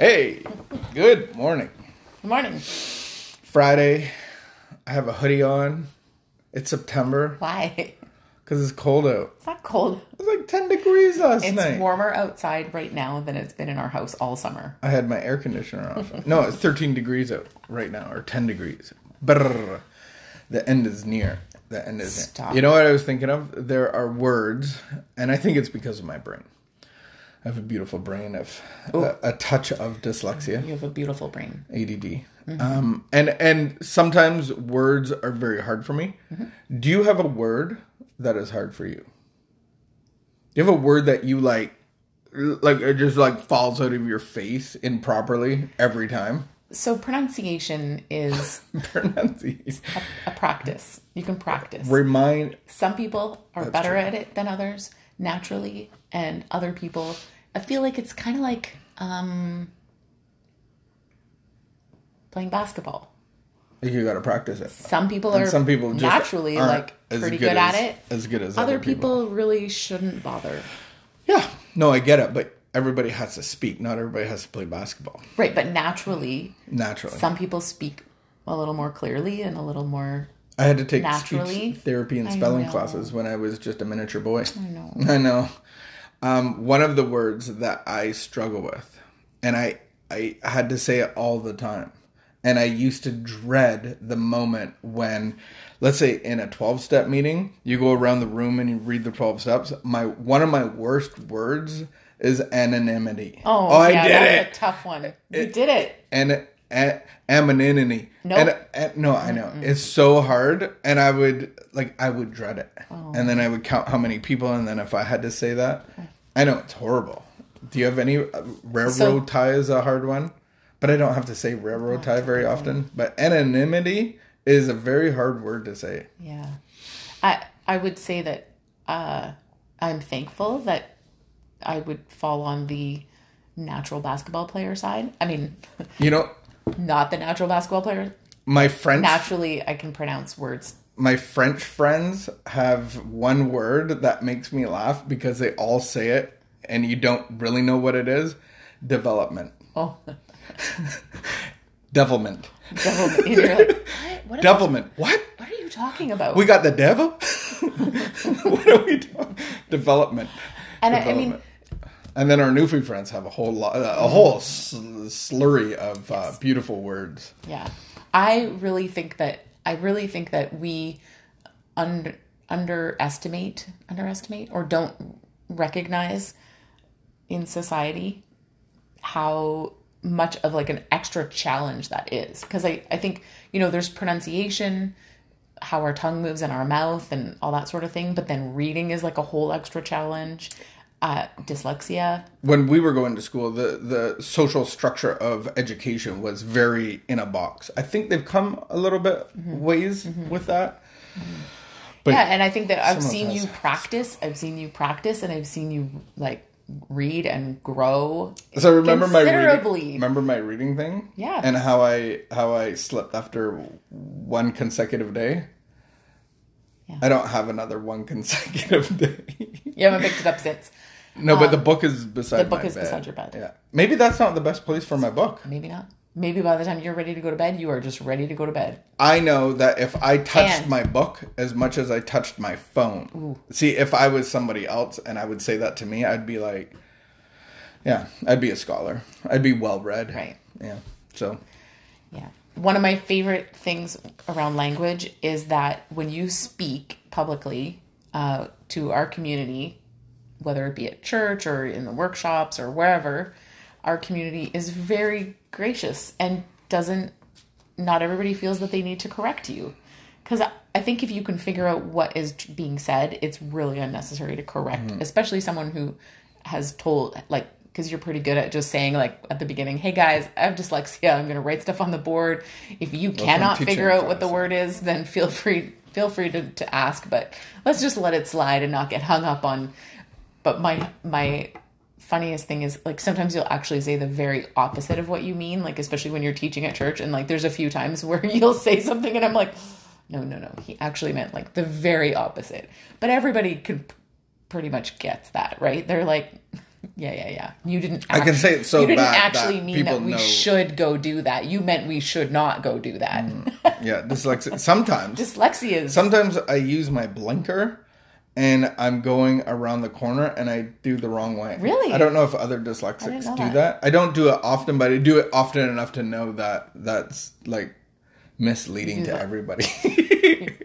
Hey, good morning. Good morning. Friday. I have a hoodie on. It's September Why? because it's cold out. It's not cold. It was like 10 degrees last It's night. warmer outside right now than it's been in our house all summer. I had my air conditioner off. no, it's 13 degrees out right now, or 10 degrees. Brrr. The end is near. The end is near. You know what I was thinking of? There are words, and I think it's because of my brain. I have a beautiful brain of a, a touch of dyslexia. You have a beautiful brain. ADD. Um, and and sometimes words are very hard for me. Do you have a word that is hard for you? Do you have a word that you like, like it just like falls out of your face improperly every time? So pronunciation is Pronunciation. a practice. You can practice. Remind. Some people are better at it than others naturally, and other people. I feel like it's kind of like um, playing basketball. You got to practice it. Some people And are some people just naturally like as pretty good good, at as- it. as good as other other people. people really shouldn't bother. Yeah. No, I get it, but everybody has to speak. Not everybody has to play basketball Right, but naturally, naturally. some people speak a little more clearly and a little more I had to take Naturally. speech therapy and spelling classes when I was just a miniature boy. I know. I know. Um, one of the words that I struggle with, and I I had to say it all the time, and I used to dread the moment when, let's say, in a twelve step meeting, you go around the room and you read the twelve steps. My one of my worst words is anonymity. Oh, yeah, I did that's it a tough one. You did it. and a- anonymity. Nope. And, and no, I know it's so hard, and I would like I would dread it, Oh. and then I would count how many people, and then if I had to say that, I know it's horrible. Do you have any uh, railroad So- tie is a hard one, but I don't have to say railroad tie very often. But anonymity is a very hard word to say. Yeah. I I would say that uh, I'm thankful that I would fall on the natural basketball player side. I mean, You know, not the natural basketball player. my French Naturally, I can pronounce words. my French friends have one word that makes me laugh because they all say it and you don't really know what it is. Development. Oh, Devilment. devil. and you're like, what? What, Devilment. What? what are you talking about? We got the devil? what are we doing? Development. and I, I mean, Development. And then our Newfie friends have a whole lot, a whole slurry of uh, beautiful words. Yeah. I really think that I really think that we under, underestimate underestimate or don't recognize in society how much of like an extra challenge that is because I, I think you know there's pronunciation how our tongue moves in our mouth and all that sort of thing but then reading is like a whole extra challenge uh, dyslexia when we were going to school, the the social structure of education was very in a box. I think they've come a little bit ways with that. But yeah and i think that i've seen you practice i've seen you practice and i've seen you like read and grow so remember my reading, remember my reading thing, Yeah. and how I how I slept after one consecutive day. Yeah. I don't have another one consecutive day. you haven't picked it up since no, but the book is beside the book is bed. beside your bed. Yeah, maybe that's not the best place for my book. maybe not maybe by the time you're ready to go to bed you are just ready to go to bed I know that if I touched And- my book as much as I touched my phone, see, if I was somebody else and I would say that to me, I'd be like, yeah, I'd be a scholar. I'd be well read. Right. Yeah. So, Yeah. One of my favorite things around language is that when you speak publicly uh, to our community, whether it be at church or in the workshops or wherever, our community is very gracious and doesn't, not everybody feels that they need to correct you. Because I think if you can figure out what is being said, it's really unnecessary to correct, mm-hmm. especially someone who has told, like, because you're pretty good at just saying, like, at the beginning, hey guys, I have dyslexia. I'm going to write stuff on the board. If you cannot figure out what the word is, then feel free feel free to, to ask. But let's just let it slide and not get hung up on. But my my funniest thing is like sometimes you'll actually say the very opposite of what you mean, like especially when you're teaching at church, and like there's a few times where you'll say something and I'm like, no, no, no, he actually meant like the very opposite. But everybody could pretty much gets that, right? They're like, Yeah, yeah, yeah. You didn't. I can say it so You didn't bad actually that mean that we know. should go do that. You meant we should not go do that. Mm. Yeah, dyslexia. Sometimes, Dyslexia is. sometimes I use my blinker, and I'm going around the corner, and I do the wrong way. Really? I don't know if other dyslexics do that. that. I don't do it often, but I do it often enough to know that that's like misleading to that. everybody.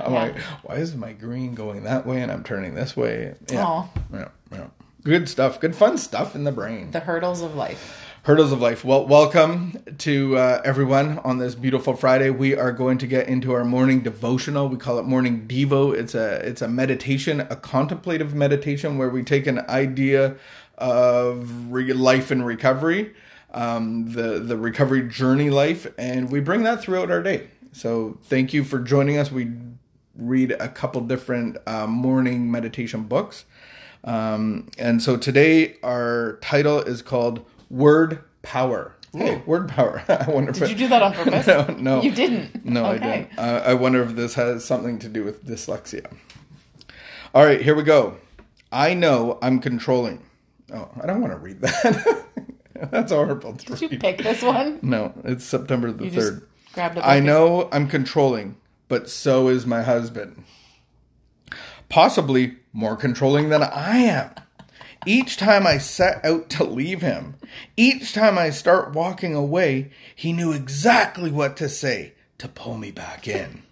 I'm Yeah. like, why is my green going that way and I'm turning this way? Yeah. Aw. yeah, yeah. Good stuff. Good fun stuff in the brain. the hurdles of life. Hurdles of Life. Well, welcome to uh, everyone on this beautiful Friday. We are going to get into our morning devotional. We call it Morning Devo. It's a it's a meditation, a contemplative meditation where we take an idea of re- life and recovery, um, the the recovery journey life, and we bring that throughout our day. So thank you for joining us. We read a couple different uh, morning meditation books. Um, and so today our title is called Word Power. Hey, word power. I wonder if Did you do that on purpose? no, no, You didn't. No, I didn't. Uh, I wonder if this has something to do with dyslexia. All right, here we go. I know I'm controlling. Oh, I don't want to read that. That's horrible. To Did you pick this one? No, it's September the You just third. grabbed I know I'm controlling, but so is my husband. Possibly more controlling than I am. Each time I set out to leave him, each time I start walking away, he knew exactly what to say to pull me back in.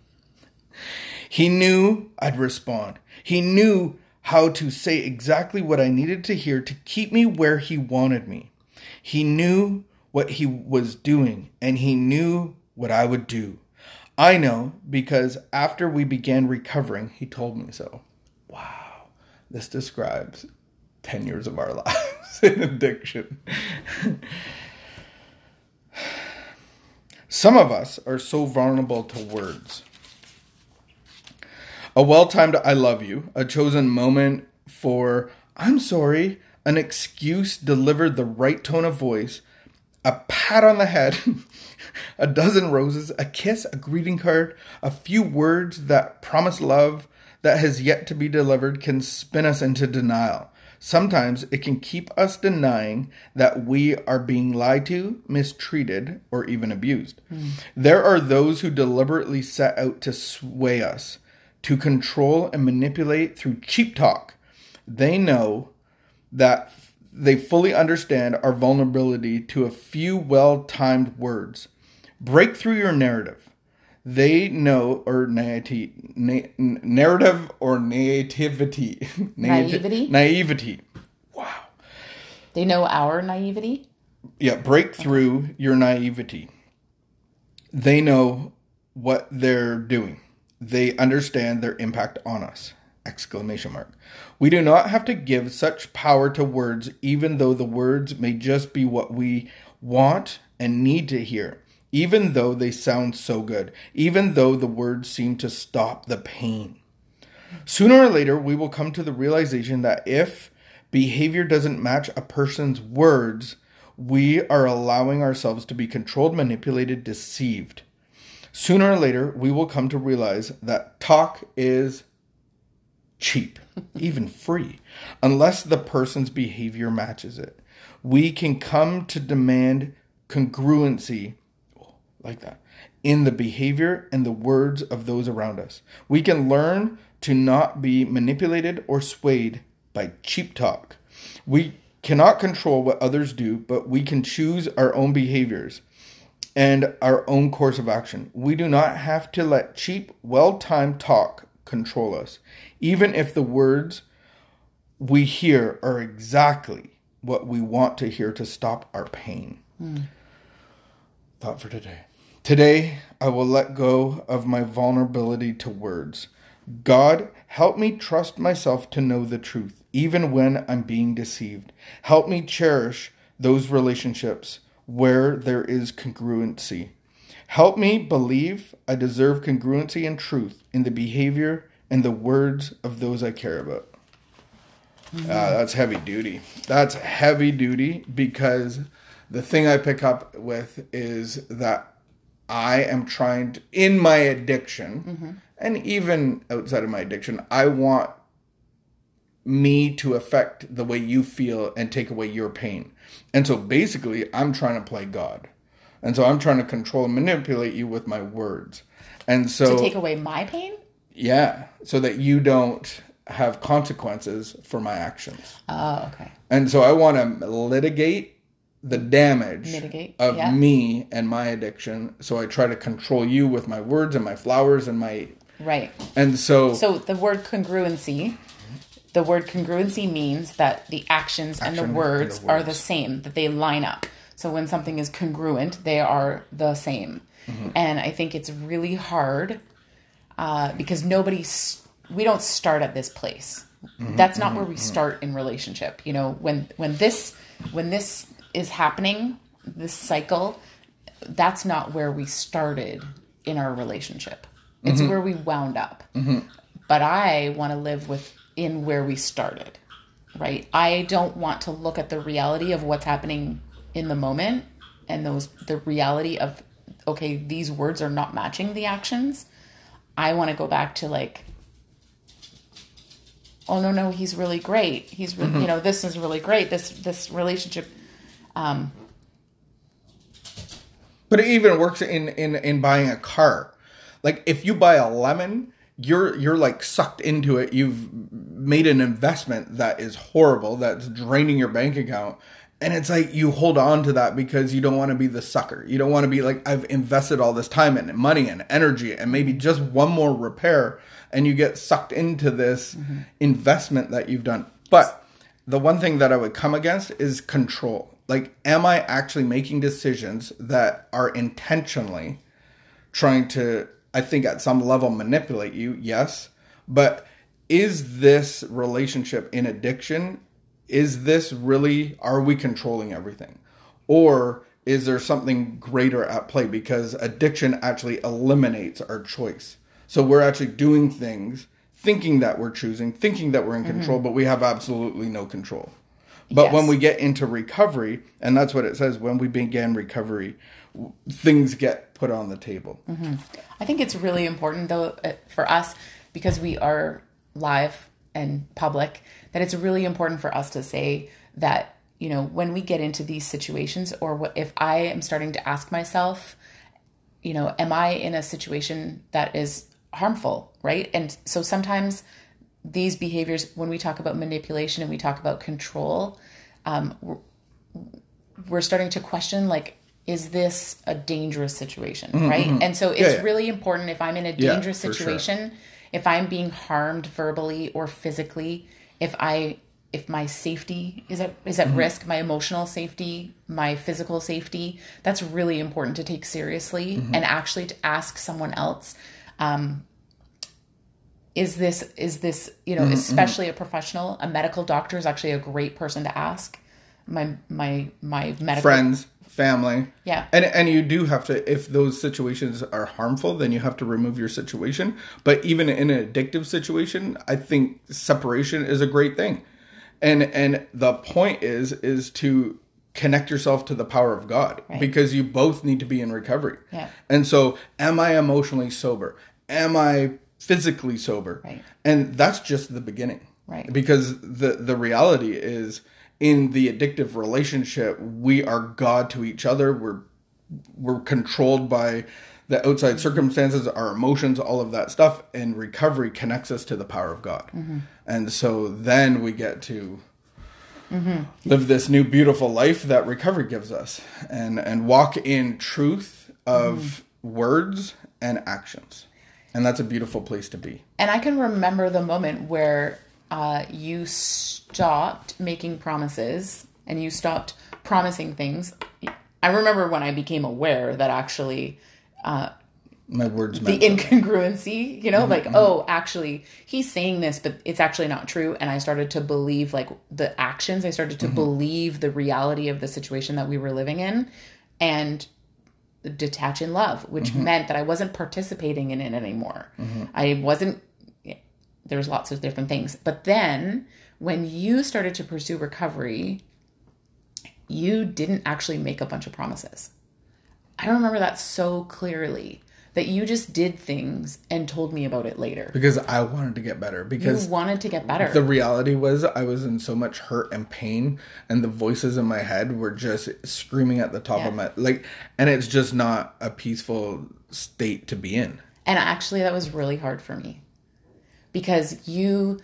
He knew I'd respond. He knew how to say exactly what I needed to hear to keep me where he wanted me. He knew what he was doing and he knew what I would do. I know because after we began recovering, he told me so. Wow. This describes 10 years of our lives in addiction. Some of us are so vulnerable to words. A well timed I love you, a chosen moment for I'm sorry, an excuse delivered the right tone of voice, a pat on the head, a dozen roses, a kiss, a greeting card, a few words that promise love that has yet to be delivered can spin us into denial. Sometimes it can keep us denying that we are being lied to, mistreated, or even abused. Hmm. There are those who deliberately set out to sway us, to control and manipulate through cheap talk. They know that they fully understand our vulnerability to a few well timed words. Break through your narrative. They know, or naivety, na- narrative or naivety. Naivety? Naivety. Wow. They know our naivety. Yeah, break through your naivety. They know what they're doing. They understand their impact on us. Exclamation mark. We do not have to give such power to words even though the words may just be what we want and need to hear. Even though they sound so good, even though the words seem to stop the pain. Sooner or later, we will come to the realization that if behavior doesn't match a person's words, we are allowing ourselves to be controlled, manipulated, deceived. Sooner or later, we will come to realize that talk is cheap, even free, unless the person's behavior matches it. We can come to demand congruency like that in the behavior and the words of those around us. We can learn to not be manipulated or swayed by cheap talk. We cannot control what others do, but we can choose our own behaviors and our own course of action. We do not have to let cheap, well timed talk control us, even if the words we hear are exactly what we want to hear to stop our pain. Hmm. Thought for today. Today, I will let go of my vulnerability to words. God, help me trust myself to know the truth, even when I'm being deceived. Help me cherish those relationships where there is congruency. Help me believe I deserve congruency and truth in the behavior and the words of those I care about. Ah, that's heavy duty. That's heavy duty because the thing I pick up with is that I am trying to, in my addiction, mm-hmm. and even outside of my addiction, I want me to affect the way you feel and take away your pain. And so basically, I'm trying to play God. And so I'm trying to control and manipulate you with my words. And so to take away my pain? Yeah, so that you don't have consequences for my actions. Oh, okay. And so I want to litigate the damage Mitigate, of yeah. me and my addiction. So I try to control you with my words and my flowers and my Right. and so, So the word congruency, the word congruency means that the actions and Action the and the words are the same, that they line up. So when something is congruent, they are the same. Mm-hmm. And I think it's really hard uh, because nobody, we don't start at this place. Mm-hmm. That's not where we start in relationship. You know, when when this when this is happening, this cycle, that's not where we started in our relationship. It's Mm-hmm. where we wound up. But I want to live within where we started. Right? I don't want to look at the reality of what's happening in the moment and those the reality of okay, these words are not matching the actions. I want to go back to like oh no no he's really great he's re- you know this is really great this this relationship Um, but it even works in in in buying a car. Like if you buy a lemon, you're you're like sucked into it. You've made an investment that is horrible, that's draining your bank account. And it's like you hold on to that because you don't want to be the sucker. You don't want to be like I've invested all this time and money and energy and maybe mm-hmm. just one more repair and you get sucked into this mm-hmm. investment that you've done. But the one thing that I would come against is control. Like am I actually making decisions that are intentionally trying to i think at some level manipulate you? Yes. But is this relationship in addiction? Is this really are we controlling everything? Or is there something greater at play? Because addiction actually eliminates our choice. So we're actually doing things thinking that we're choosing thinking that we're in control mm-hmm. but we have absolutely no control but when we get into recovery and that's what it says when we begin recovery things get put on the table. I think it's really important though uh, for us because we are live and public that it's really important for us to say that you know when we get into these situations or what if I am starting to ask myself you know am I in a situation that is harmful right? And so sometimes these behaviors when we talk about manipulation and we talk about control um, we're, we're starting to question like is this a dangerous situation right and so it's Mm-hmm, yeah. really important if i'm in a Yeah, dangerous sure. situation if i'm being harmed verbally or physically if i if my safety is at is Mm-hmm. at risk my emotional safety my physical safety that's really important to take seriously Mm-hmm. and actually to ask someone else um, is this is this you Mm-hmm, know especially a professional a medical doctor is actually a great person to ask. My my my medical friends family. Yeah. and and you do have to if those situations are harmful then you have to remove your situation. But even in an addictive situation i think separation is a great thing. And and the point is is to connect yourself to the power of god because you both need to be in recovery. Yeah. and so am i emotionally sober? Am i physically sober. Right. and that's just the beginning. Right. because the the reality is in the addictive relationship we are god to each other. We're we're controlled by the outside circumstances our emotions all of that stuff and recovery connects us to the power of god. Mm-hmm. And so then we get to mm-hmm. live this new beautiful life that recovery gives us and and walk in truth of mm-hmm. words and actions and that's a beautiful place to be. And I can remember the moment where uh, you stopped making promises and you stopped promising things. I remember when I became aware that actually uh, my words the incongruency, you know, mm-hmm, like, mm-hmm. oh, actually, he's saying this, but it's actually not true. And I started to believe, like, the actions, I started to mm-hmm. believe the reality of the situation that we were living in. And detach in love, which mm-hmm. meant that I wasn't participating in it anymore. Mm-hmm. I wasn't, there's lots of different things. But then when you started to pursue recovery, you didn't actually make a bunch of promises. I don't remember that so clearly that you just did things and told me about it later. because I wanted to get better. Because You wanted to get better. the reality was I was in so much hurt and pain, and the voices in my head were just screaming at the top Yeah. of my like, and it's just not a peaceful state to be in. And actually, that was really hard for me because you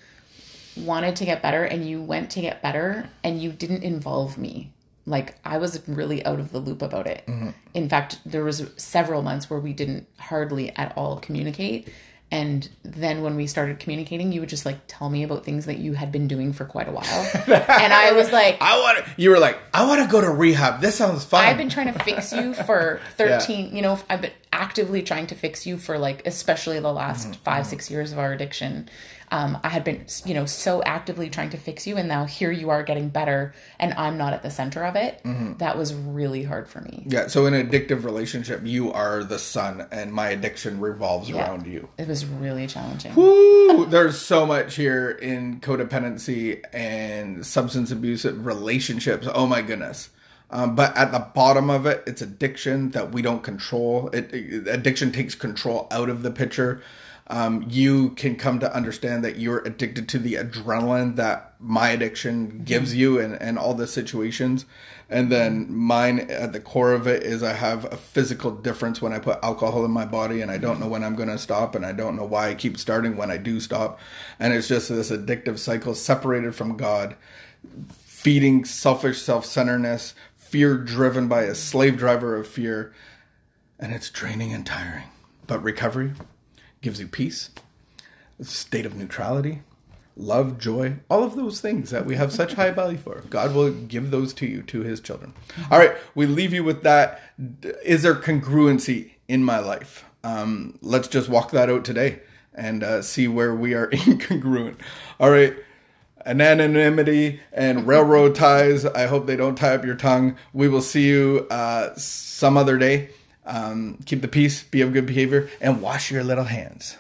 wanted to get better and you went to get better and you didn't involve me. Like I was really out of the loop about it. Mm-hmm. In fact, there was several months where we didn't hardly at all communicate. And then when we started communicating, you would just like tell me about things that you had been doing for quite a while. and I was like, I want to. You were like, I want to go to rehab. This sounds fun. I've been trying to fix you for 13, you know, I've been actively trying to fix you for like, especially the last Mm-hmm. five, six years of our addiction. Um, I had been, you know, so actively trying to fix you, and now here you are getting better, and I'm not at the center of it. Mm-hmm. That was really hard for me. yeah. So in an addictive relationship, you are the sun, and my addiction revolves Yeah. around you. It was really challenging. Woo! There's so much here in codependency and substance abuse relationships. Oh my goodness. Um, but at the bottom of it, it's addiction that we don't control. It, it- addiction takes control out of the picture. Um, you can come to understand that you're addicted to the adrenaline that my addiction gives you and, and all the situations. And then mine at the core of it is I have a physical difference when I put alcohol in my body and I don't know when I'm going to stop and I don't know why I keep starting when I do stop. And it's just this addictive cycle separated from God, feeding selfish self centeredness, fear driven by a slave driver of fear. And it's draining and tiring. But recovery gives you peace, state of neutrality, love, joy, all of those things that we have such high value for. God will give those to you, to his children. All right, we leave you with that. Is there congruency in my life? Um, let's just walk that out today and uh, see where we are incongruent. All right. Anonymity and railroad ties. I hope they don't tie up your tongue. We will see you uh, some other day. Um, keep the peace, be of good behavior, and wash your little hands.